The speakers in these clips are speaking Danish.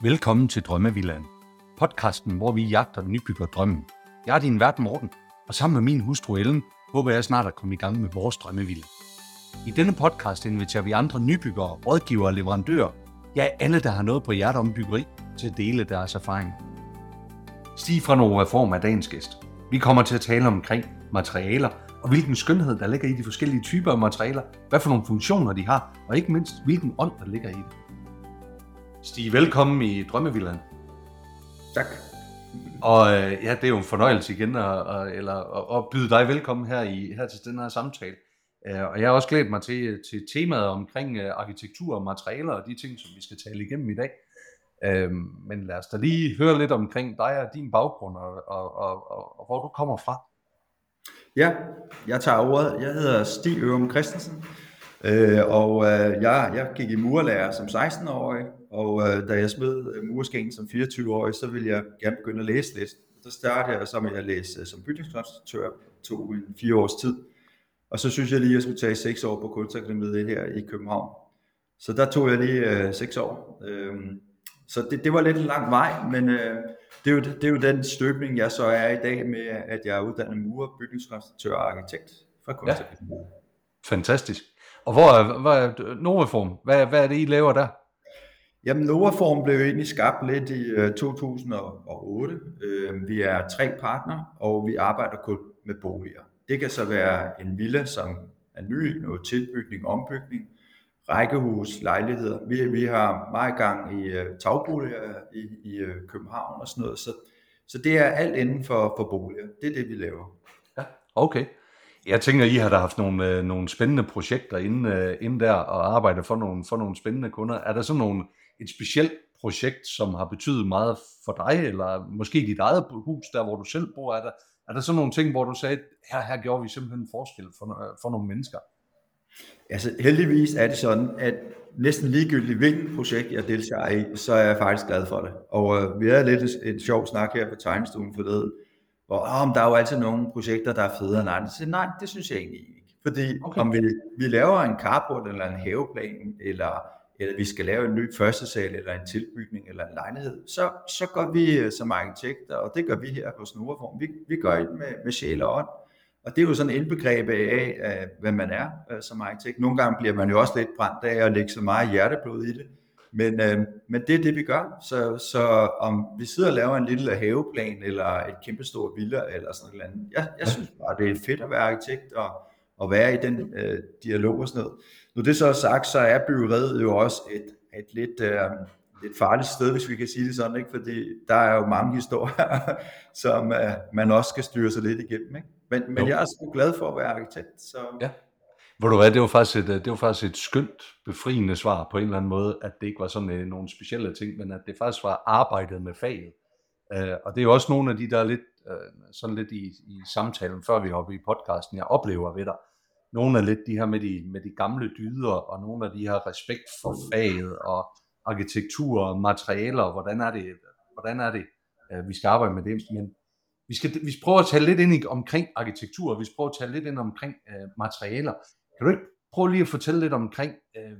Velkommen til Drømmevillaen. Podcasten, hvor vi jagter nybygger drømmen. Jeg er din vært Morten, og sammen med min hustru Ellen, håber jeg snart at komme i gang med vores drømmevilla. I denne podcast inviterer vi andre nybyggere, rådgivere og leverandører, ja alle, der har noget på hjertet om byggeri, til at dele deres erfaring. Stig fra Nova Form er dagens gæst. Vi kommer til at tale omkring materialer, og hvilken skønhed der ligger i de forskellige typer af materialer, hvad for nogle funktioner de har, og ikke mindst hvilken ånd der ligger i det. Stig, velkommen i Drømmevillaen. Tak. Og øh, ja, det er jo en fornøjelse igen at, at, eller, at, byde dig velkommen her, i, her til den her samtale. Uh, og jeg har også glædet mig til, til temaet omkring uh, arkitektur og materialer og de ting, som vi skal tale igennem i dag. Men lad os da lige høre lidt omkring dig og din baggrund og, og, og, og, og hvor du kommer fra. Ja, jeg tager ordet. Jeg hedder Stig Ørum Christensen, øh, og øh, jeg, jeg gik i murlærer som 16-årig, og øh, da jeg smed murskæen som 24-årig, så ville jeg gerne begynde at læse lidt. Så startede jeg så med at læse som bygningskonstruktør, tog en fire års tid. Og så synes jeg lige, at jeg skulle tage seks år på Kunstakademiet her i København. Så der tog jeg lige øh, seks år. Øhm, så det, det var lidt en lang vej, men øh, det, er jo, det er jo den støbning, jeg så er i dag med, at jeg er uddannet murer, bygningskonstruktør og arkitekt fra Kunstakademiet. Ja. Fantastisk. Og hvor er, hvor er Novaform? Hvad, hvad er det, I laver der? Jamen, Novaform blev egentlig skabt lidt i øh, 2008. Øh, vi er tre partner, og vi arbejder kun med boliger. Det kan så være en villa, som er ny, noget tilbygning, ombygning, rækkehus, lejligheder. Vi, vi har meget gang i øh, tagboliger i, i København og sådan noget, så, så det er alt inden for, for boliger. Det er det, vi laver. Ja, okay. Jeg tænker, I har da haft nogle, øh, nogle spændende projekter inden, øh, inden der og arbejdet for nogle, for nogle spændende kunder. Er der sådan nogle, et specielt projekt, som har betydet meget for dig, eller måske dit eget hus, der hvor du selv bor? Er der, er der sådan nogle ting, hvor du sagde, her, her gjorde vi simpelthen en forskel for, for nogle mennesker? Altså heldigvis er det sådan, at næsten ligegyldigt hvilket projekt jeg deltager i, så er jeg faktisk glad for det. Og øh, vi havde lidt en, sjov snak her på tegnestuen forleden, hvor oh, der er jo altid nogle projekter, der er federe end andre. Så nej, det synes jeg egentlig ikke. Fordi okay. om vi, vi laver en carport eller en haveplan, eller, eller vi skal lave en ny første sal, eller en tilbygning, eller en lejlighed, så, så går vi øh, som arkitekter, og det gør vi her på Snoreform, vi, vi gør det med, med sjæl og ånd. Og det er jo sådan en indbegreb af, af, hvad man er øh, som arkitekt. Nogle gange bliver man jo også lidt brændt af at lægge så meget hjerteblod i det. Men, øh, men det er det, vi gør. Så, så om vi sidder og laver en lille haveplan, eller et kæmpestort villa, eller sådan noget andet. Jeg, jeg synes bare, det er fedt at være arkitekt, og, og være i den øh, dialog og sådan noget. Nu det så er sagt, så er byggeriet jo også et, et lidt, øh, lidt farligt sted, hvis vi kan sige det sådan, ikke? fordi der er jo mange historier, som øh, man også skal styre sig lidt igennem. Ikke? Men, men jeg er sgu glad for at være arkitekt. Så... Ja. Hvor du hvad, det var, faktisk et, det var faktisk et skønt, befriende svar på en eller anden måde, at det ikke var sådan øh, nogle specielle ting, men at det faktisk var arbejdet med faget. Uh, og det er jo også nogle af de, der er lidt, øh, sådan lidt i, i samtalen, før vi hopper i podcasten, jeg oplever ved dig. Nogle af lidt de her med de, med de gamle dyder, og nogle af de her respekt for faget, og arkitektur, og materialer, og hvordan er det, hvordan er det øh, vi skal arbejde med det. Men vi skal, vi skal prøve at tale lidt ind i, omkring arkitektur, og vi skal prøve at tale lidt ind omkring øh, materialer. Kan du ikke prøve lige at fortælle lidt omkring øh,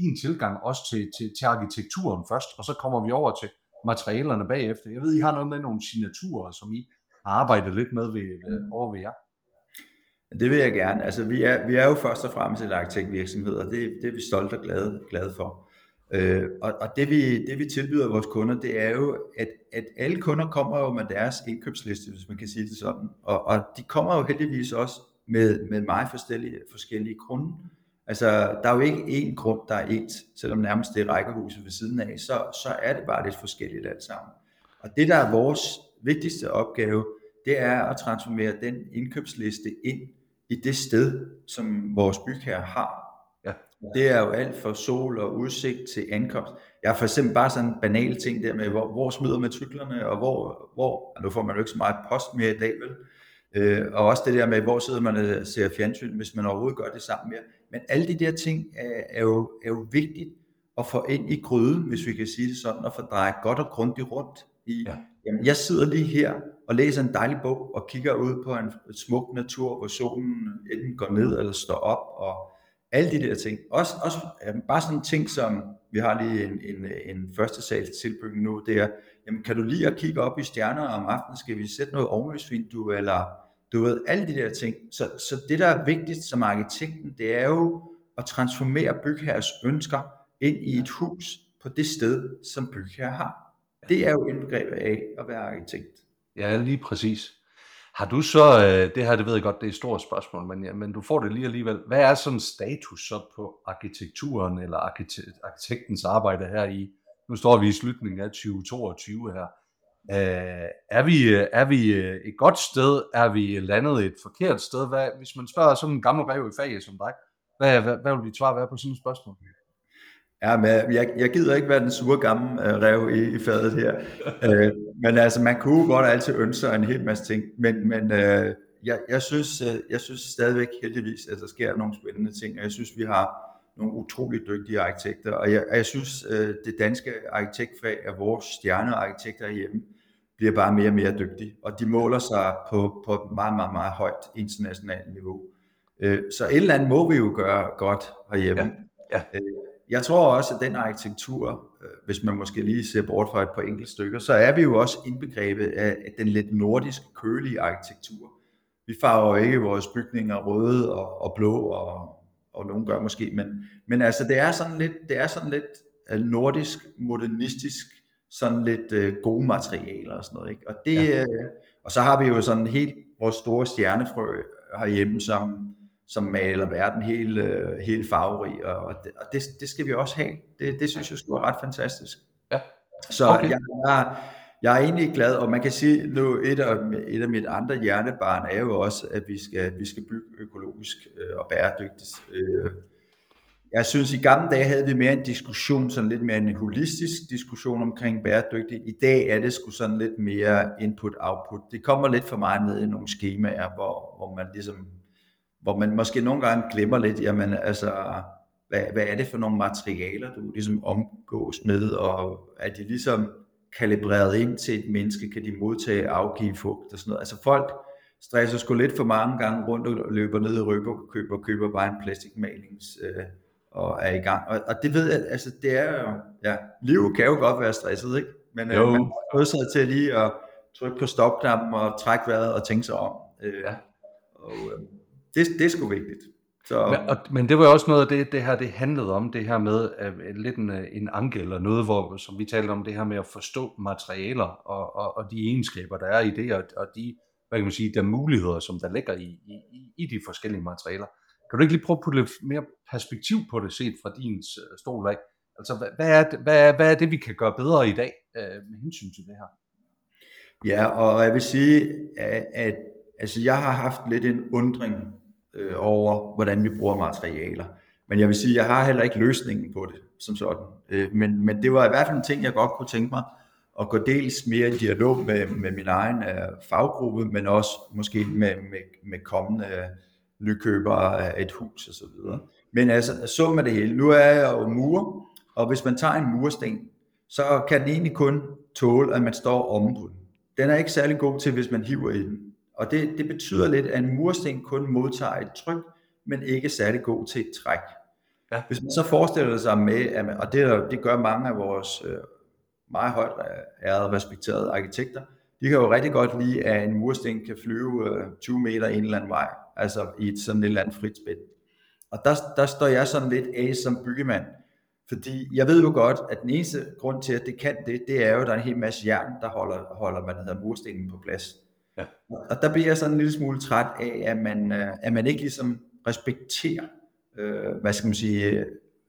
din tilgang også til, til, til arkitekturen først, og så kommer vi over til materialerne bagefter. Jeg ved, I har noget med nogle signaturer, som I har arbejdet lidt med ved, øh, over ved jer. Det vil jeg gerne. Altså, vi er, vi er jo først og fremmest en arkitektvirksomhed, og det, det er vi stolte og glade, glade for. Øh, og og det, vi, det vi tilbyder vores kunder, det er jo, at, at alle kunder kommer jo med deres indkøbsliste, hvis man kan sige det sådan. Og, og de kommer jo heldigvis også med, med meget forskellige, forskellige grunde. Altså, der er jo ikke én grund, der er ens, selvom nærmest det er rækkehuset ved siden af, så, så er det bare lidt forskelligt alt sammen. Og det, der er vores vigtigste opgave, det er at transformere den indkøbsliste ind i det sted, som vores bygherre har. Ja. Det er jo alt fra sol og udsigt til ankomst. Jeg har for eksempel bare sådan en banal ting der med, hvor, hvor smider matriklerne, og hvor, hvor, nu får man jo ikke så meget post mere i dag, vel? Øh, og også det der med, hvor sidder man og ser fjernsyn, hvis man overhovedet gør det sammen med. Men alle de der ting er, er, jo, er jo vigtigt at få ind i gryden, hvis vi kan sige det sådan, og få drejet godt og grundigt rundt i, ja jamen jeg sidder lige her og læser en dejlig bog og kigger ud på en smuk natur, hvor solen enten går ned eller står op, og alle de der ting. Også, også øh, bare sådan en ting, som vi har lige en, en, en første sal tilbygning nu, det er, jamen, kan du lige at kigge op i stjerner om aftenen, skal vi sætte noget ovenlysvindue, eller du ved, alle de der ting. Så, så det, der er vigtigt som arkitekten, det er jo at transformere bygherres ønsker ind i et hus på det sted, som bygherre har. Det er jo indbegrebet af at være arkitekt. Ja, lige præcis. Har du så, øh, det her det ved jeg godt, det er et stort spørgsmål, men, ja, men du får det lige alligevel. Hvad er sådan status så på arkitekturen eller arkitektens arbejde her i, nu står vi i slutningen af 2022 her. Øh, er, vi, øh, er vi øh, et godt sted? Er vi landet et forkert sted? Hvad, hvis man spørger sådan en gammel rev i faget som dig, hvad, hvad, hvad vil dit svar være på sådan et spørgsmål? Ja, men jeg, jeg gider ikke være den sure gamle uh, rev i, i fadet her. uh, men altså, man kunne godt altid ønske sig en hel masse ting. Men, men uh, jeg, jeg, synes, uh, jeg synes stadigvæk heldigvis, at der sker nogle spændende ting. Og jeg synes, vi har nogle utrolig dygtige arkitekter. Og jeg, jeg synes, uh, det danske arkitektfag af vores stjernearkitekter hjemme bliver bare mere og mere dygtige. Og de måler sig på, på et meget, meget, meget højt internationalt niveau. Uh, så et eller andet må vi jo gøre godt herhjemme. Ja. Ja. Uh, jeg tror også, at den arkitektur, øh, hvis man måske lige ser bort fra et par enkelte stykker, så er vi jo også indbegrebet af den lidt nordiske, kølige arkitektur. Vi farver ikke vores bygninger røde og, og blå, og, og nogen gør måske, men, men altså det er sådan lidt, det er sådan lidt øh, nordisk, modernistisk, sådan lidt uh, gode materialer og sådan noget. Ikke? Og, det, ja. uh, og så har vi jo sådan helt vores store stjernefrø herhjemme, som, som maler verden helt, øh, helt farverig, og, og, det, og det, det skal vi også have. Det, det synes jeg skulle være ret fantastisk. Ja. Så okay. jeg, jeg, jeg er egentlig glad, og man kan sige, nu et af, et af mit andre hjernebarn er jo også, at vi skal, vi skal bygge økologisk øh, og bæredygtigt. Øh, jeg synes, i gamle dage havde vi mere en diskussion, sådan lidt mere en holistisk diskussion omkring bæredygtigt. I dag er det sgu sådan lidt mere input-output. Det kommer lidt for meget ned i nogle skemaer, hvor, hvor man ligesom hvor man måske nogle gange glemmer lidt, jamen altså, hvad, hvad er det for nogle materialer, du ligesom omgås med, og er de ligesom kalibreret ind til et menneske, kan de modtage afgive fugt og sådan noget. Altså folk stresser sgu lidt for mange gange rundt og løber ned i Røber og køber, køber bare en plastikmalings øh, og er i gang. Og, og det ved jeg, altså det er jo, ja, livet kan jo godt være stresset, ikke? Men øh, man må sig til lige at trykke på stopknappen og trække vejret og tænke sig om. Øh, ja. Og, øh, det, det er sgu vigtigt. Så... Men, og, men det var også noget af det, det her det handlede om, det her med uh, lidt en, øh, en ankel, eller noget, hvor, som vi talte om, det her med at forstå materialer, og, og, og de egenskaber, der er i det, og, og de, hvad kan man sige, der muligheder, som der ligger i, i, i de forskellige materialer. Kan du ikke lige prøve at putte lidt mere perspektiv på det, set fra din uh, stol af? Altså, hvad, hvad, er det, hvad, er, hvad er det, vi kan gøre bedre i dag, uh, med hensyn til det her? Ja, og jeg vil sige, at, at altså, jeg har haft lidt en undring øh, over, hvordan vi bruger materialer. Men jeg vil sige, jeg har heller ikke løsningen på det som sådan. Øh, men, men det var i hvert fald en ting, jeg godt kunne tænke mig at gå dels mere i dialog med, med min egen øh, faggruppe, men også måske med, med, med kommende øh, nykøbere af et hus og så videre. Men altså, så med det hele. Nu er jeg jo mur, og hvis man tager en mursten, så kan den egentlig kun tåle, at man står om den. Den er ikke særlig god til, hvis man hiver i den. Og det, det betyder lidt, at en mursten kun modtager et tryk, men ikke særlig god til et træk. Ja. Hvis man så forestiller sig med, at man, og det, det gør mange af vores øh, meget højt ærede respekterede arkitekter, de kan jo rigtig godt lide, at en mursten kan flyve øh, 20 meter en eller anden vej, altså i et sådan et eller andet frit spænd. Og der, der står jeg sådan lidt af som byggemand, fordi jeg ved jo godt, at den eneste grund til, at det kan det, det er jo, at der er en hel masse jern, der holder, holder man hedder, murstenen på plads. Ja. Og der bliver jeg sådan en lille smule træt af, at man, øh, at man ikke ligesom respekterer, øh, hvad skal man sige,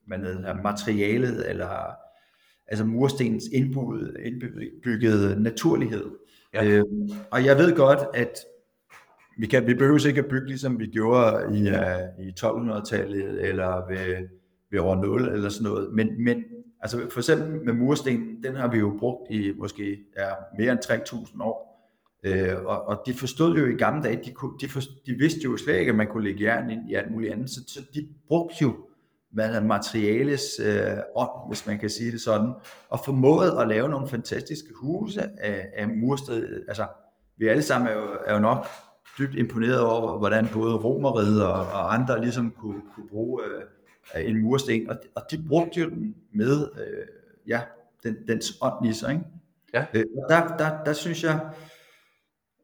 man hedder, materialet, eller altså murstenens indbyggede naturlighed. Ja. Øh, og jeg ved godt, at vi, kan, vi behøver ikke at bygge, ligesom vi gjorde i, uh, i 1200-tallet, eller ved, ved år 0, eller sådan noget. Men, men altså for eksempel med mursten, den har vi jo brugt i måske ja, mere end 3.000 år. Øh, og, og de forstod jo i gamle dage, de, kunne, de, forstod, de vidste jo slet ikke, at man kunne lægge jern ind i alt muligt andet, så, så de brugte jo hvad er materiales øh, ånd, hvis man kan sige det sådan, og formåede at lave nogle fantastiske huse af, af mursted. Altså, vi alle sammen er jo, er jo nok dybt imponeret over, hvordan både romeriet og, og andre ligesom kunne, kunne bruge øh, en mursten, og, og de brugte jo den med øh, ja, den, dens ånd i sig. Ikke? Ja. Øh, der, der, der synes jeg,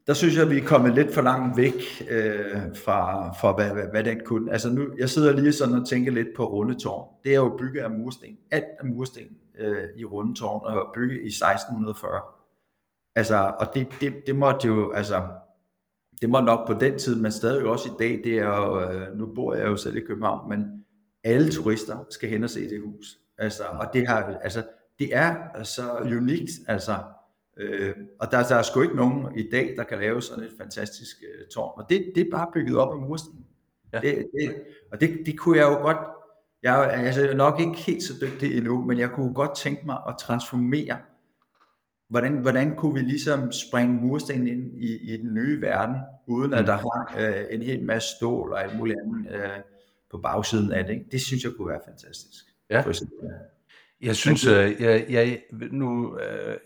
der synes jeg, vi er kommet lidt for langt væk øh, fra, fra hvad, hvad, hvad den kunne. Altså nu, jeg sidder lige sådan og tænker lidt på Rundetårn. Det er jo bygget af mursten. Alt af mursten øh, i Rundetårn og bygget i 1640. Altså, og det, det, det måtte jo, altså, det må nok på den tid, men stadig også i dag, det er jo, øh, nu bor jeg jo selv i København, men alle turister skal hen og se det hus. Altså, og det har, altså, det er så unikt, altså, øh, og der, der er sgu ikke nogen i dag, der kan lave sådan et fantastisk øh, tårn, og det, det er bare bygget op af mursten. Ja. Det, det, og det, det kunne jeg jo godt, jeg er altså nok ikke helt så dygtig endnu, men jeg kunne godt tænke mig at transformere hvordan, hvordan kunne vi ligesom springe mursten ind i, i den nye verden, uden at der var øh, en hel masse stål og alt muligt andet øh, på bagsiden af det. Ikke? Det synes jeg kunne være fantastisk. Ja. Jeg synes, øh, jeg, jeg, nu, øh,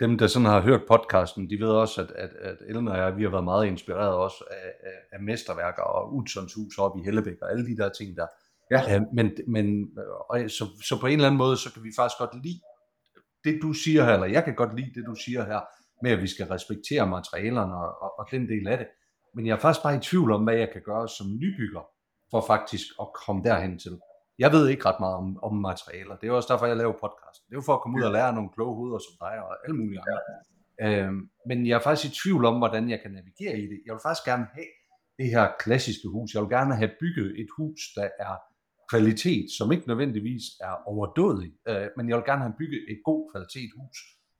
dem der sådan har hørt podcasten, de ved også, at, at, at Ellen og jeg, vi har været meget inspireret også af, af, af mesterværker og Utzons hus oppe i Hellebæk og alle de der ting der. Ja. Øh, men, men og så, så på en eller anden måde, så kan vi faktisk godt lide det du siger her, eller jeg kan godt lide det du siger her, med at vi skal respektere materialerne og, og, og den del af det. Men jeg er faktisk bare i tvivl om, hvad jeg kan gøre som nybygger, for faktisk at komme derhen til. Jeg ved ikke ret meget om, om materialer. Det er også derfor, jeg laver podcast. Det er jo for at komme ud og lære nogle kloge hoveder som dig og alle mulige andre. Ja. Øhm, men jeg er faktisk i tvivl om, hvordan jeg kan navigere i det. Jeg vil faktisk gerne have det her klassiske hus. Jeg vil gerne have bygget et hus, der er kvalitet, som ikke nødvendigvis er overdådig, øh, men jeg vil gerne have bygget et god kvalitet hus,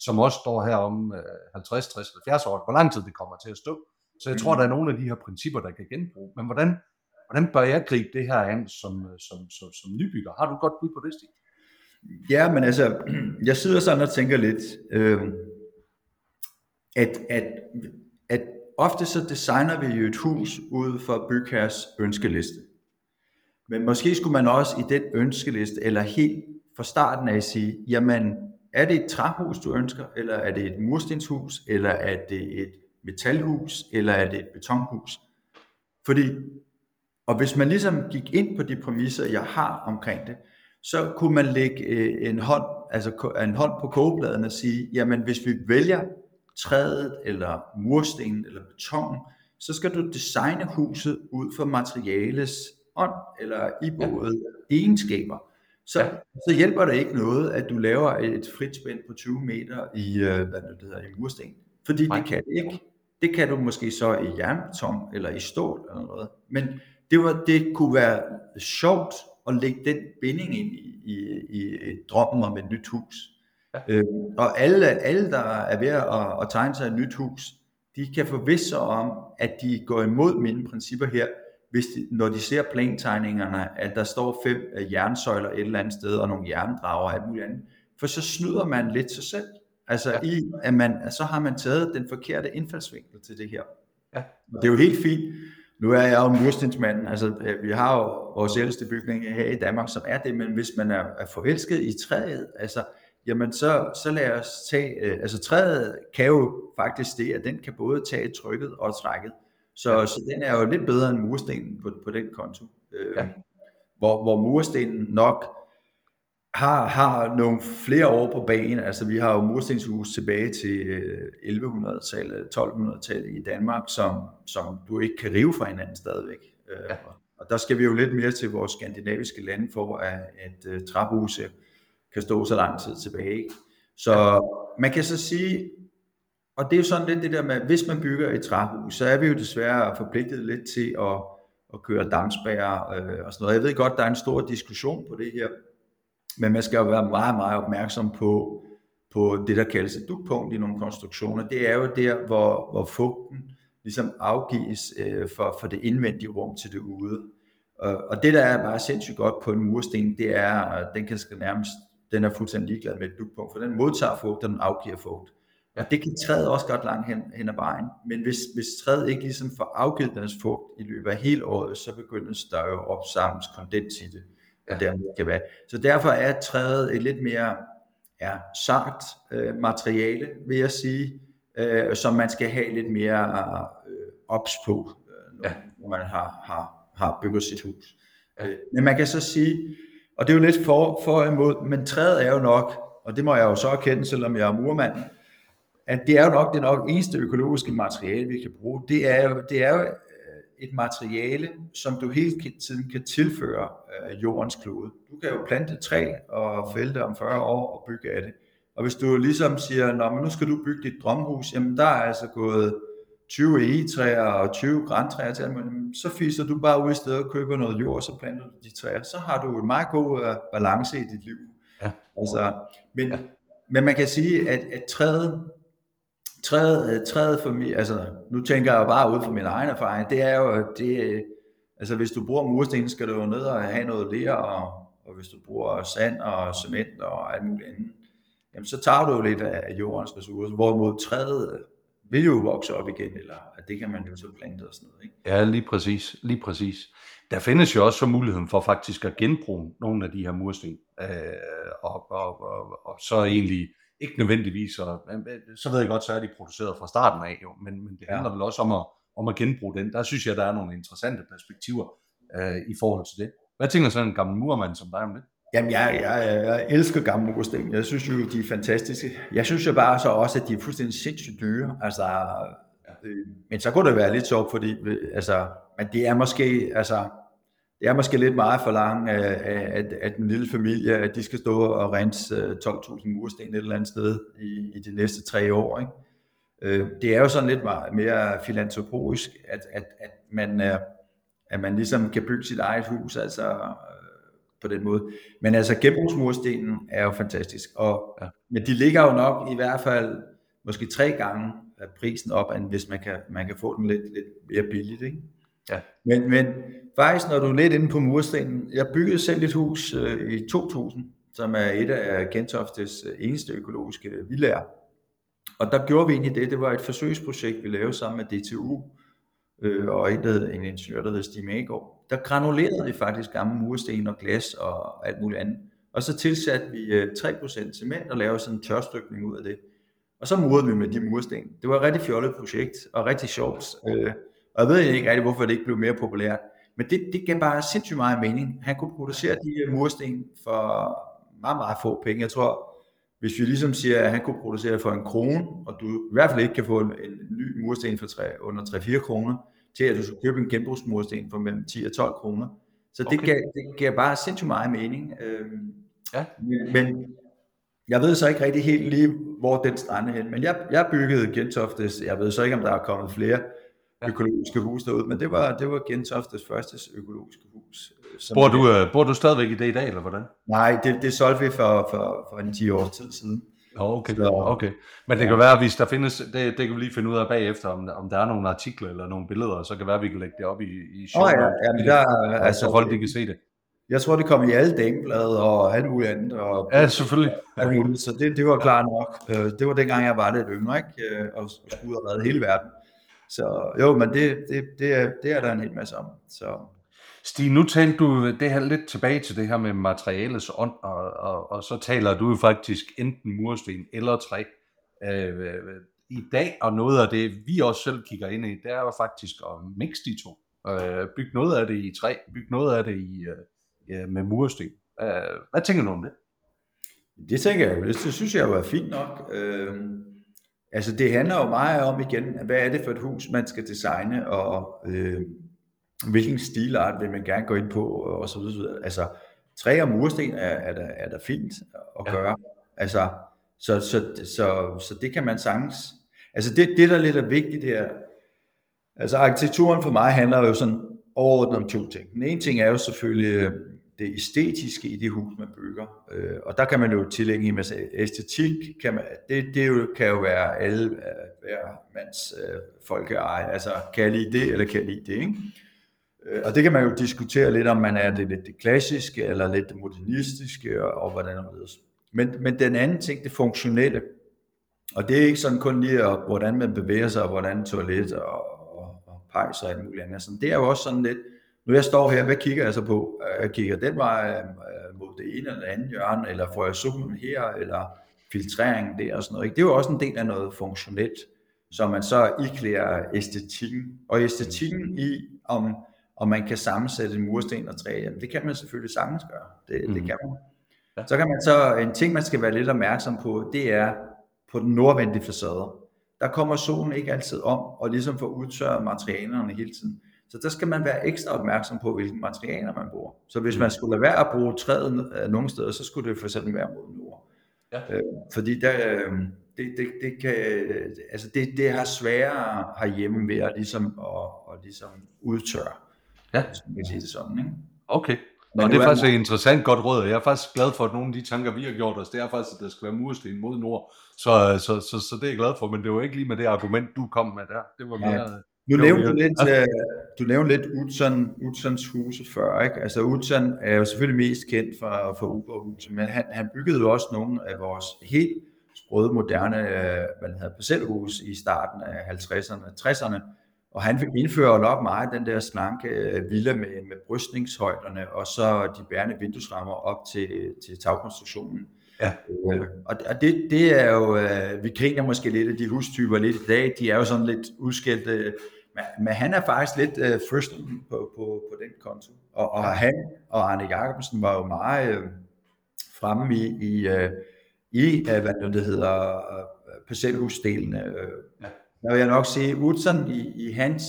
som også står her om øh, 50, 60, 70 år, hvor lang tid det kommer til at stå. Så jeg tror, mm. der er nogle af de her principper, der kan genbruge. Men hvordan, hvordan bør jeg gribe det her an som, øh, som, som, som nybygger? Har du godt bud på det, Stig? Ja, men altså, jeg sidder sådan og tænker lidt, øh, at, at, at ofte så designer vi jo et hus ud for bygherres ønskeliste. Men måske skulle man også i den ønskeliste, eller helt fra starten af sige, jamen, er det et træhus, du ønsker, eller er det et murstenshus, eller er det et metalhus, eller er det et betonhus? Fordi, og hvis man ligesom gik ind på de præmisser, jeg har omkring det, så kunne man lægge øh, en hånd, altså en hånd på kogebladen og sige, jamen hvis vi vælger træet, eller mursten, eller beton, så skal du designe huset ud fra materiales ånd eller iboede ja. egenskaber, så, ja. så hjælper det ikke noget, at du laver et frit spænd på 20 meter i, øh, hvad det hedder, i mursten. Fordi Nej. det kan det ikke. Det kan du måske så i jernbeton eller i stål eller noget. Men det, var, det kunne være sjovt at lægge den binding ind i, i, i drømmen om et nyt hus. Ja. Øh, og alle, alle, der er ved at, at tegne sig et nyt hus, de kan forvisse sig om, at de går imod mine principper her, hvis de, når de ser plantegningerne, at der står fem uh, jernsøjler et eller andet sted, og nogle jerndrager og alt muligt andet, for så snyder man lidt sig selv. Altså ja. i, at man, så har man taget den forkerte indfaldsvinkel til det her. Ja. Det er jo helt fint. Nu er jeg jo murstensmand, altså øh, vi har jo vores ældste bygning her i Danmark, som er det, men hvis man er, er forelsket i træet, altså, jamen så, så lad os tage, øh, altså træet kan jo faktisk det, at den kan både tage trykket og trækket. Så, ja. så den er jo lidt bedre end murstenen på, på den konto. Øh, ja. hvor, hvor murstenen nok har, har nogle flere år på banen. Altså vi har jo murstenshus tilbage til 1100-tallet, 1200-tallet i Danmark, som, som du ikke kan rive fra hinanden stadigvæk. Øh, ja. Og der skal vi jo lidt mere til vores skandinaviske lande, for at et uh, træhus kan stå så lang tid tilbage. Så man kan så sige, og det er jo sådan lidt det der med, hvis man bygger et træhus, så er vi jo desværre forpligtet lidt til at, at køre dammspærrer øh, og sådan noget. Jeg ved godt, der er en stor diskussion på det her, men man skal jo være meget, meget opmærksom på, på det, der kaldes et dukpunkt i nogle konstruktioner. Det er jo der, hvor, hvor fugten ligesom afgives øh, for, for det indvendige rum til det ude. Og, og det, der er bare sindssygt godt på en mursten, det er, at den kan nærmest, den er fuldstændig ligeglad med et dukpunkt, for den modtager fugt, og den afgiver fugt. Og det kan træet også godt langt hen, hen ad vejen. Men hvis, hvis træet ikke ligesom får afgivet deres fugt i løbet af hele året, så begynder der jo opsamles kondens i det. Og dermed kan være. Så derfor er træet et lidt mere ja, sart øh, materiale, vil jeg sige, øh, som man skal have lidt mere øh, ops på, øh, når man har, har, har bygget sit hus. Ja. Men man kan så sige, og det er jo lidt for, for imod, men træet er jo nok, og det må jeg jo så erkende, selvom jeg er murmand, at det er jo nok det nok eneste økologiske materiale, vi kan bruge. Det er jo, det er jo et materiale, som du hele tiden kan tilføre øh, jordens klode. Du kan jo plante et træ og fælde det om 40 år og bygge af det. Og hvis du ligesom siger, Nå, men nu skal du bygge dit drømhus, jamen der er altså gået 20 egetræer og 20 græntræer til, men så fiser du bare ud i stedet og køber noget jord, og så planter du de træer. Så har du en meget god uh, balance i dit liv. Ja. Altså, men, ja. men man kan sige, at, at træet, træet, øh, træet for mig, altså nu tænker jeg bare ud fra min egen erfaring, det er jo, det, øh, altså hvis du bruger mursten, skal du jo ned og have noget ler, og, og hvis du bruger sand og cement og alt muligt andet, jamen så tager du jo lidt af jordens ressourcer, hvorimod træet øh, vil jo vokse op igen, eller at det kan man jo så plante og sådan noget. Ikke? Ja, lige præcis, lige præcis. Der findes jo også så muligheden for faktisk at genbruge nogle af de her mursten, øh, og, og, og, og så egentlig ikke nødvendigvis, og, så ved jeg godt, så er de produceret fra starten af jo, men, men det handler ja. vel også om at, om at genbruge den. Der synes jeg, der er nogle interessante perspektiver øh, i forhold til det. Hvad tænker sådan en gammel murmand som dig om det? Jamen, jeg, jeg, jeg elsker gamle mursten. Jeg synes jo, de er fantastiske. Jeg synes jo bare så også, at de er fuldstændig sindssygt dyre. Altså, øh, men så kunne det være lidt sjovt, fordi altså, men det er måske, altså, det er måske lidt meget for langt, at, at en lille familie, at de skal stå og rense 12.000 mursten et eller andet sted i, i de næste tre år. Ikke? Øh, det er jo sådan lidt mere filantropisk, at, at, at, man, øh, at man ligesom kan bygge sit eget hus, altså øh, på den måde. Men altså genbrugsmurstenen er jo fantastisk, og, ja. men de ligger jo nok i hvert fald måske tre gange prisen op, end hvis man kan, man kan få den lidt, lidt mere billigt. Ikke? Ja. Men, men faktisk, når du er lidt inde på murstenen, jeg byggede selv et hus øh, i 2000, som er et af Gentoftes øh, eneste økologiske øh, villager. Og der gjorde vi egentlig det, det var et forsøgsprojekt, vi lavede sammen med DTU, øh, og en, der en ingeniør, der hed Stig Magård. Der granulerede vi faktisk gamle mursten og glas og alt muligt andet. Og så tilsatte vi øh, 3% cement og lavede sådan en tørstykning ud af det. Og så murede vi med de mursten. Det var et rigtig fjollet projekt, og rigtig sjovt. Øh, og jeg ved ikke rigtig, hvorfor det ikke blev mere populært. Men det, det gav bare sindssygt meget mening. Han kunne producere de mursten for meget, meget få penge. Jeg tror, hvis vi ligesom siger, at han kunne producere for en krone, og du i hvert fald ikke kan få en, en ny mursten for 3, under 3-4 kroner, til at du skal købe en genbrugsmursten for mellem 10 og 12 kroner. Så okay. det, gav, det gav bare sindssygt meget mening. Øhm, ja. Men jeg ved så ikke rigtig helt lige, hvor den strande hen. Men jeg, jeg byggede Gentoftes, jeg ved så ikke, om der er kommet flere, økologiske hus derude, men det var, det var Gentoftes første økologiske hus. Øh, bor du, uh, bor du stadigvæk i det i dag, eller hvordan? Nej, det, det solgte vi for, for, for en 10 år tid siden. Okay, så, okay. Men det ja. kan være, hvis der findes, det, det kan vi lige finde ud af bagefter, om, om der er nogle artikler eller nogle billeder, så kan være, at vi kan lægge det op i, i show. Oh, ja, ja, men der, altså, så folk de kan se det. Jeg tror, det kom i alle dameblade og alt muligt andet. Og, ja, selvfølgelig. Og, så det, det var klart nok. Øh, det var dengang, jeg var lidt yngre, ikke? og skulle have reddet hele verden. Så jo, men det, det, det, er, det er der en hel masse om. Så. Stig, nu talte du det her lidt tilbage til det her med materialets ånd, og, og, og så taler du jo faktisk enten mursten eller træ. Øh, I dag, og noget af det, vi også selv kigger ind i, det er jo faktisk at mixe de to. Øh, bygge noget af det i træ, bygge noget af det i, øh, med mursten. Øh, hvad tænker du om det? Det tænker jeg, det, det synes jeg jo er fint nok. Øh, Altså det handler jo meget om igen, hvad er det for et hus, man skal designe, og øh, hvilken stilart vil man gerne gå ind på, og så videre. Altså træ og mursten er, er, der, er der fint at gøre. Ja. Altså, så, så, så, så det kan man sagtens. Altså det, det der lidt er vigtigt her, altså arkitekturen for mig handler jo sådan overordnet om to ting. Den ene ting er jo selvfølgelig det æstetiske i det hus, man bygger. Øh, og der kan man jo tillægge en masse æstetik. Kan man, det, det jo, kan jo være alle, øh, hver mands øh, folkeeje. Altså, kan jeg lide det, eller kan jeg lide det, ikke? Øh, og det kan man jo diskutere lidt, om man er det lidt det klassiske, eller lidt det modernistiske, og, og hvordan det er. Men, men den anden ting, det funktionelle, og det er ikke sådan kun lige, at, hvordan man bevæger sig, og hvordan toilet og, og, og pejs og alt muligt andet. Sådan, det er jo også sådan lidt, nu jeg står her, hvad kigger jeg så på? Jeg kigger den vej øh, mod det ene eller det andet hjørne, eller får jeg solen her, eller filtreringen der og sådan noget. Ikke? Det er jo også en del af noget funktionelt, som man så iklærer æstetikken. Og æstetikken i, om, om man kan sammensætte en mursten og træ, jamen det kan man selvfølgelig sagtens gøre. Det, mm. det kan man. Ja. Så kan man så, en ting man skal være lidt opmærksom på, det er på den nordvendige facade. Der kommer solen ikke altid om, og ligesom får udtørret materialerne hele tiden. Så der skal man være ekstra opmærksom på, hvilke materialer man bruger. Så hvis man skulle lade være at bruge træet øh, nogle steder, så skulle det for eksempel være mod nord. Ja. Øh, fordi der, øh, det, det, det, kan, altså det, det har sværere herhjemme ved at, ligesom, at, at ligesom udtørre. Ja. Som man sige det sådan, ikke? Okay. Men det er faktisk et interessant godt råd, jeg er faktisk glad for, at nogle af de tanker, vi har gjort os, det er faktisk, at der skal være mursten mod nord. Så, så, så, så det er jeg glad for, men det var ikke lige med det argument, du kom med der. Det var mere... Ja. Nu nævnte du lidt, uh, du nævnte lidt Utzon, Utzons huse før, ikke? Altså Utzon er jo selvfølgelig mest kendt for, for Uberhuse, men han, han byggede jo også nogle af vores helt sprøde, moderne øh, hvad hedder, parcelhus i starten af 50'erne, 60'erne, og han indfører nok meget den der slanke øh, villa med, med brystningshøjderne, og så de bærende vinduesrammer op til, til tagkonstruktionen. Ja. Øh, og det, det er jo, øh, vi griner måske lidt af de hustyper lidt i dag, de er jo sådan lidt udskældte, men, men han er faktisk lidt øh, first på, på, på den konto. Og, og han og Arne Jacobsen var jo meget øh, fremme i, i, øh, i øh, hvad det hedder, parcelhusdelen. Øh, ja der vil jeg nok sige, Utzon i, i hans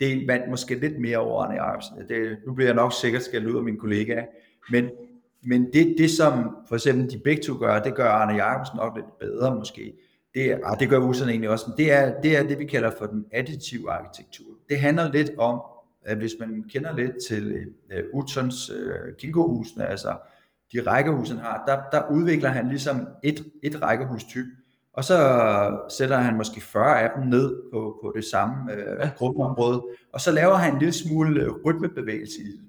del vandt måske lidt mere over Arne Jacobsen. Det, nu bliver jeg nok sikkert skal ud af min kollega, men, men det, det som for eksempel de begge to gør, det gør Arne Jacobsen nok lidt bedre måske. Det, er, det gør Utzon egentlig også, men det er, det er det, vi kalder for den additive arkitektur. Det handler lidt om, at hvis man kender lidt til uh, Utzons uh, kinkohusene, altså de rækkehus, han har, der, der udvikler han ligesom et, et rækkehustyp, og så sætter han måske 40 af dem ned på, på det samme øh, ja. gruppeområde, og så laver han en lille smule øh, rytmebevægelse i det.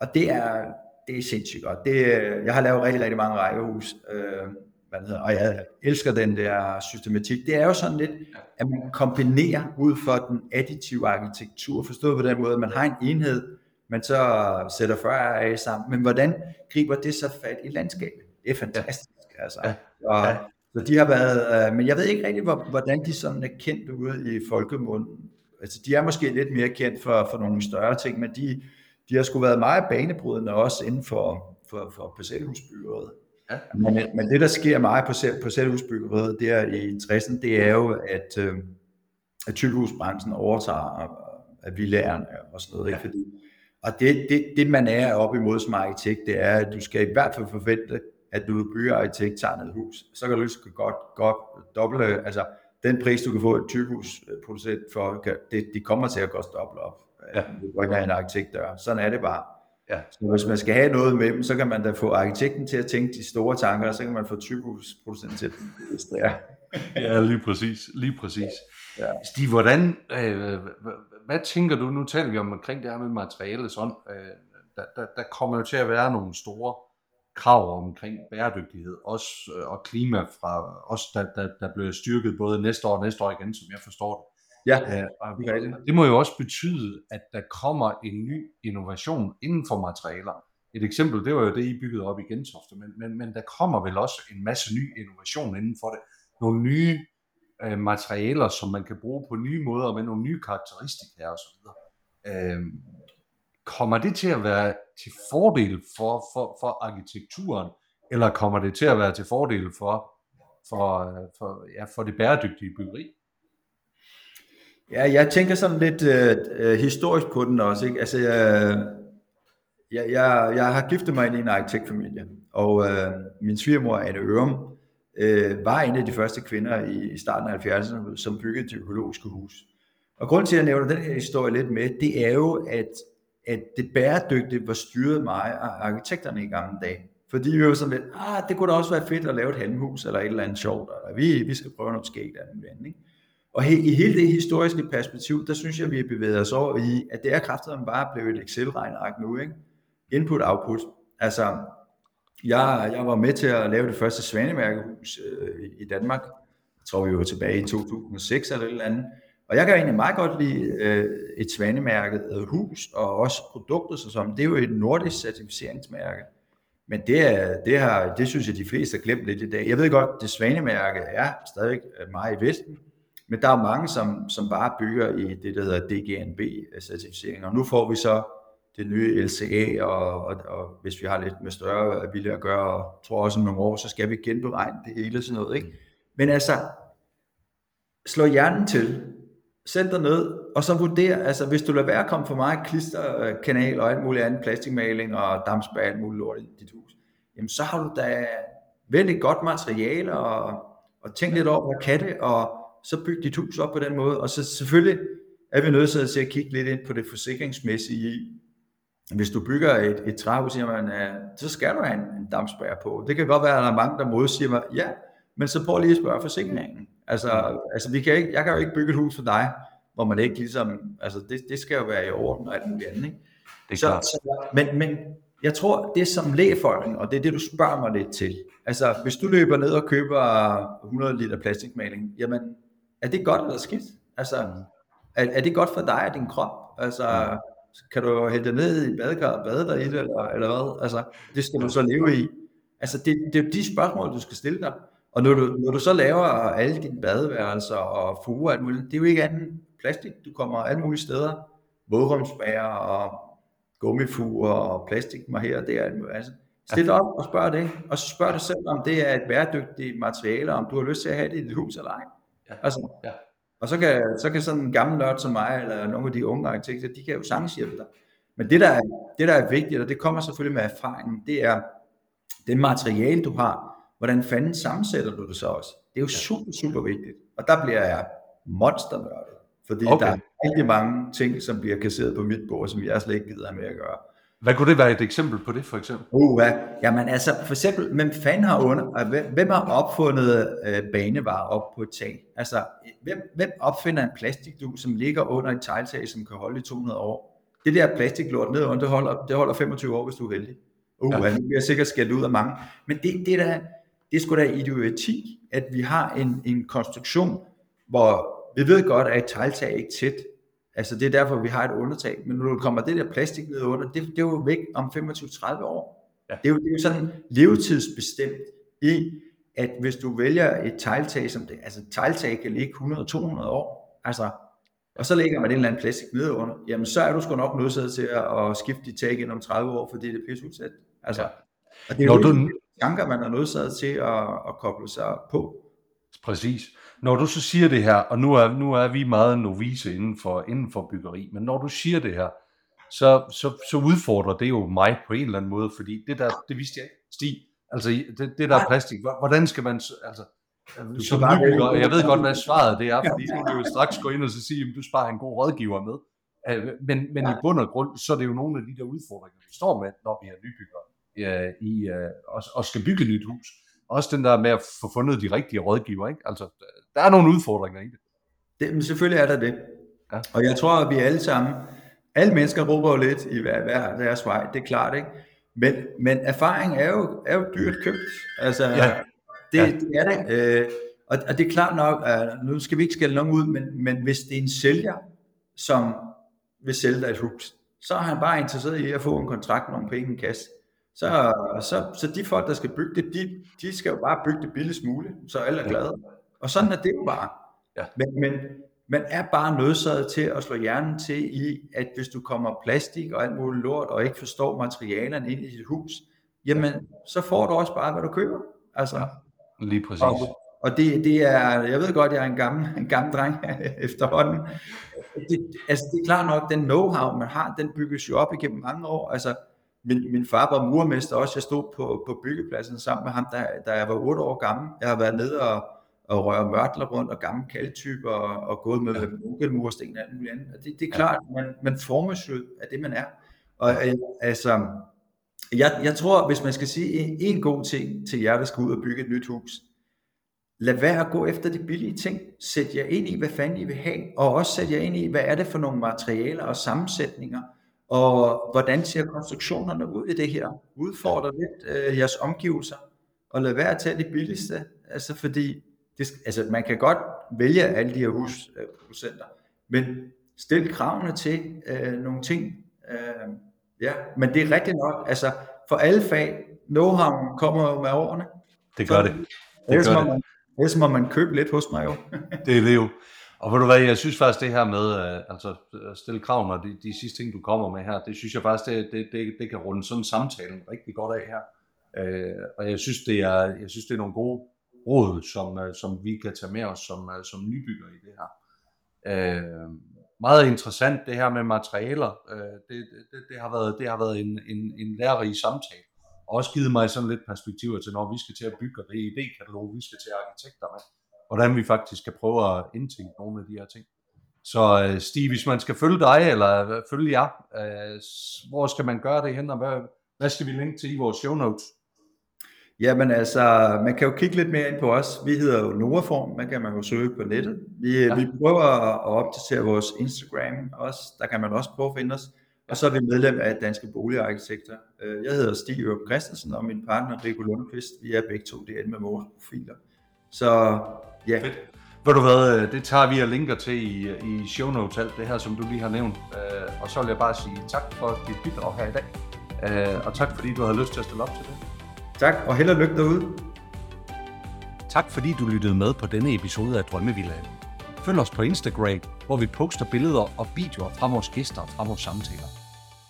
Og det er, det er sindssygt godt. Det, jeg har lavet rigtig, rigtig mange rækkehus, øh, hvad hedder, og jeg elsker den der systematik. Det er jo sådan lidt, at man kombinerer ud for den additive arkitektur, forstået på den måde, at man har en enhed, man så sætter 40 af sammen, men hvordan griber det så fat i landskabet? Det er fantastisk. Altså. Ja. Og, ja. Så de har været, øh, men jeg ved ikke rigtig, hvordan de sådan er kendt ude i folkemunden. Altså, de er måske lidt mere kendt for, for nogle større ting, men de, de har sgu været meget banebrydende også inden for, for, for parcelhusbyggeriet. Ja. Men, men det, der sker meget på parcelhusbyggeriet der i 60'erne, det er jo, at, øh, at typehusbranchen overtager af villaerne og sådan noget. Ja. Ikke? Fordi, og det, det, det, man er op imod som arkitekt, det er, at du skal i hvert fald forvente at du bygger arkitekt tager et hus, så kan du lige godt, godt doble, altså den pris, du kan få et typhus øh, produceret for, det, de kommer til at koste dobbelt op. Ja. Du bringer en arkitekt der. Sådan er det bare. Ja. Så hvis man skal have noget med dem, så kan man da få arkitekten til at tænke de store tanker, og så kan man få typhusproducenten til at illustrere. ja, lige præcis. Lige præcis. Ja. Stig, hvordan, øh, hvad tænker du, nu taler vi om omkring det her med materialet sådan, øh, der, der, der kommer jo til at være nogle store krav omkring bæredygtighed også, øh, og klima fra os, der, der, der bliver styrket både næste år og næste år igen, som jeg forstår det. Ja, øh, og det, det må jo også betyde, at der kommer en ny innovation inden for materialer. Et eksempel, det var jo det, I byggede op i Gentofte, men, men, men der kommer vel også en masse ny innovation inden for det. Nogle nye øh, materialer, som man kan bruge på nye måder, med nogle nye karakteristika osv. Øh, kommer det til at være til fordel for, for, for arkitekturen, eller kommer det til at være til fordel for, for, for, ja, for det bæredygtige byggeri? Ja, jeg tænker sådan lidt øh, øh, historisk på den også. Ikke? Altså, jeg, jeg, jeg, jeg har giftet mig ind i en arkitektfamilie, og øh, min svigermor, Anne Ørum, øh, var en af de første kvinder i, starten af 70'erne, som byggede det økologiske hus. Og grund til, at jeg nævner den her historie lidt med, det er jo, at at det bæredygtige var styret mig af arkitekterne i gamle dage. Fordi vi var sådan lidt, ah, det kunne da også være fedt at lave et halmhus, eller et eller andet sjovt, eller vi, vi skal prøve noget skægt af den anden, ikke? Og he, i hele det historiske perspektiv, der synes jeg, vi har bevæget os over i, at det er kraftigt bare blevet et Excel-regneark nu, ikke? Input-output. Altså, jeg, jeg var med til at lave det første svanemærkehus øh, i Danmark. Jeg tror, vi var tilbage i 2006 eller et eller andet. Og jeg kan egentlig meget godt lide øh, et svanemærket hus, og også produkter som det er jo et nordisk certificeringsmærke. Men det, er, det, har, det synes jeg, de fleste har glemt lidt i dag. Jeg ved godt, det svanemærke er stadig meget i Vesten, men der er mange, som, som bare bygger i det, der hedder DGNB-certificering, og nu får vi så det nye LCA, og, og, og hvis vi har lidt med større vilje at gøre, og tror også om nogle år, så skal vi genberegne det hele sådan noget. Ikke? Men altså, slå hjernen til, sæt dig ned, og så vurder, altså hvis du lader være at komme for meget klisterkanal og alt muligt andet, plastikmaling og dampspær, alt muligt lort i dit hus, jamen så har du da vældig godt materiale, og, og tænk lidt over, hvad kan det, og så byg dit hus op på den måde, og så selvfølgelig er vi nødt til at kigge lidt ind på det forsikringsmæssige i, hvis du bygger et, et træhus, jamen, så skal du have en, en dampspær på. Det kan godt være, at der er mange, der modsiger mig, ja, men så prøv lige at spørge forsikringen. Altså, altså vi kan ikke, jeg kan jo ikke bygge et hus for dig, hvor man ikke ligesom, altså det, det skal jo være i orden og alt muligt andet. Ikke? Det er så, klart. Så, men, men jeg tror, det som lægefolken, og det er det, du spørger mig lidt til. Altså, hvis du løber ned og køber 100 liter plastikmaling, jamen, er det godt eller skidt? Altså, er, er det godt for dig og din krop? Altså, kan du hælde dig ned i badekar og bade dig i det, eller, eller hvad? Altså, det skal du så leve i. Altså, det, det er de spørgsmål, du skal stille dig. Og når du, når du så laver alle dine badeværelser og fuger og alt muligt, det er jo ikke andet plastik. Du kommer alle mulige steder. Vådrumsbærer og gummifuger og plastik her og der. Altså, stil op og spørg det. Og så spørg dig selv, om det er et bæredygtigt materiale, om du har lyst til at have det i dit hus eller ej. Ja. Altså, ja. Og så kan, så kan sådan en gammel nørd som mig, eller nogle af de unge arkitekter, de kan jo sagtens hjælpe dig. Men det der, er, det, der er vigtigt, og det kommer selvfølgelig med erfaringen, det er det materiale, du har, hvordan fanden sammensætter du det så også? Det er jo super, super vigtigt. Og der bliver jeg monsternørdet. Fordi okay. der er rigtig mange ting, som bliver kasseret på mit bord, som jeg slet ikke gider med at gøre. Hvad kunne det være et eksempel på det, for eksempel? Uh, hvad? Jamen altså, for eksempel, hvem fanden har under, hvem har opfundet øh, banevarer op på et tag? Altså, hvem, hvem opfinder en plastikdug, som ligger under et tegltag, som kan holde i 200 år? Det der plastiklort nedenunder, det holder, det holder 25 år, hvis du er heldig. Uh, ja. nu bliver sikkert skældt ud af mange. Men det, det, der, det er sgu da idioti, at vi har en, en konstruktion, hvor vi ved godt, at et tegltag er ikke tæt. Altså det er derfor, vi har et undertag. Men når du kommer det der plastik ned under, det, det er jo væk om 25-30 år. Ja. Det, er jo, det er jo sådan levetidsbestemt i, at hvis du vælger et tegltag, som det, altså tegltag kan ligge 100-200 år, altså, og så lægger man en eller anden plastik ned under, jamen så er du sgu nok nødt til at, at skifte dit tag ind om 30 år, fordi det er pisse udsat. Altså, ja. og det er jo du... tanker, man er nødt til at, at koble sig på. Præcis. Når du så siger det her, og nu er, nu er vi meget novice inden for, inden for byggeri, men når du siger det her, så, så, så udfordrer det jo mig på en eller anden måde, fordi det der, det vidste jeg ikke. Stig, altså det, det der er plastik, hvordan skal man, altså, du som nybygger, jeg ved godt, hvad svaret det er, fordi du kan jo straks gå ind og så sige, at du sparer en god rådgiver med. Øh, men, men i bund og grund, så er det jo nogle af de der udfordringer, vi står med, når vi er nybyggere i, øh, og, og skal bygge et nyt hus også den der med at få fundet de rigtige rådgiver, ikke? Altså, der er nogle udfordringer i det. det men selvfølgelig er der det. Ja. Og jeg tror, at vi alle sammen, alle mennesker råber jo lidt i hver, hver deres vej, det er klart, ikke? Men, men erfaring er jo, er jo dyrt købt. Altså, ja. Det, ja. det er det. Øh, og, og det er klart nok, at nu skal vi ikke skælde nogen ud, men, men hvis det er en sælger, som vil sælge dig et hus, så er han bare interesseret i at få en kontrakt med nogle penge i kasse. Så, så, så de folk, der skal bygge det, de, de skal jo bare bygge det billigst muligt, så alle er glade. Og sådan er det jo bare. Ja. Men, men man er bare nødsaget til at slå hjernen til i, at hvis du kommer plastik og alt muligt lort, og ikke forstår materialerne ind i dit hus, jamen, så får du også bare, hvad du køber. Altså, ja, lige præcis. Og, og det, det er, jeg ved godt, jeg er en gammel, en gammel dreng efterhånden. Det, altså, det er klart nok, den know-how, man har, den bygges jo op igennem mange år. Altså, min, min far var murmester også. Jeg stod på, på byggepladsen sammen med ham, da, da jeg var 8 år gammel. Jeg har været nede og, og røre mørtler rundt og gamle kaldtyper og, og gået med munkelmursten og alt muligt andet. Det, det er klart, man, man formes jo af det, man er. Og øh, altså, jeg, jeg tror, hvis man skal sige en, en god ting til jer, der skal ud og bygge et nyt hus, lad være at gå efter de billige ting. Sæt jer ind i, hvad fanden I vil have, og også sæt jer ind i, hvad er det for nogle materialer og sammensætninger, og hvordan ser konstruktionerne ud i det her? Udfordre lidt øh, jeres omgivelser, og lad være at tage det billigste, altså fordi, det, altså man kan godt vælge alle de her husproducenter, men stil kravene til øh, nogle ting, øh, ja, men det er rigtigt nok, altså for alle fag, know-how kommer jo med årene. Det gør det. det, ellers, gør må det. Man, ellers må man købe lidt hos mig jo. det er det jo. Og ved du hvad, jeg synes faktisk det her med uh, altså, at stille krav, når de, de sidste ting, du kommer med her, det synes jeg faktisk, det, det, det, det kan runde sådan en samtale rigtig godt af her. Øh, og jeg synes, det er, jeg synes, det er nogle gode råd, som, øh, som vi kan tage med os som, øh, som nybygger i det her. Øh, meget interessant det her med materialer. Øh, det, det, det, har været, det har været en, en, en lærerig samtale. Og også givet mig sådan lidt perspektiver til, når vi skal til at bygge, og det e idékatalog, vi skal til arkitekter med hvordan vi faktisk kan prøve at indtænke nogle af de her ting. Så uh, Stig, hvis man skal følge dig, eller følge jer, uh, hvor skal man gøre det hen, og hvad, hvad skal vi linke til i vores show notes? Jamen altså, man kan jo kigge lidt mere ind på os. Vi hedder jo Novaform, man kan man jo søge på nettet. Vi, ja. vi prøver at opdatere vores Instagram også, der kan man også prøve at finde os. Og så er vi medlem af Danske Boligarkitekter. Øh, jeg hedder Stig Ørup Christensen, og min partner Rico Lundqvist. Vi er begge to derinde med vores profiler. Så Ja. Fedt. Ved du hvad, øh, det tager vi og linker til i, i show notes, alt det her, som du lige har nævnt. Uh, og så vil jeg bare sige tak for dit bidrag her i dag. Uh, og tak fordi du havde lyst til at stille op til det. Tak, og held og lykke derude. Tak fordi du lyttede med på denne episode af Drømmevillaen. Følg os på Instagram, hvor vi poster billeder og videoer fra vores gæster og fra vores samtaler.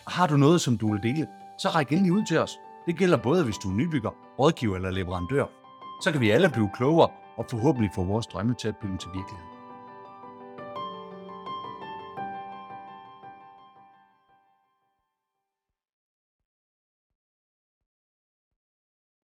Og har du noget, som du vil dele, så ræk endelig ud til os. Det gælder både, hvis du er nybygger, rådgiver eller leverandør. Så kan vi alle blive klogere og forhåbentlig få vores drømme til at blive til virkelighed.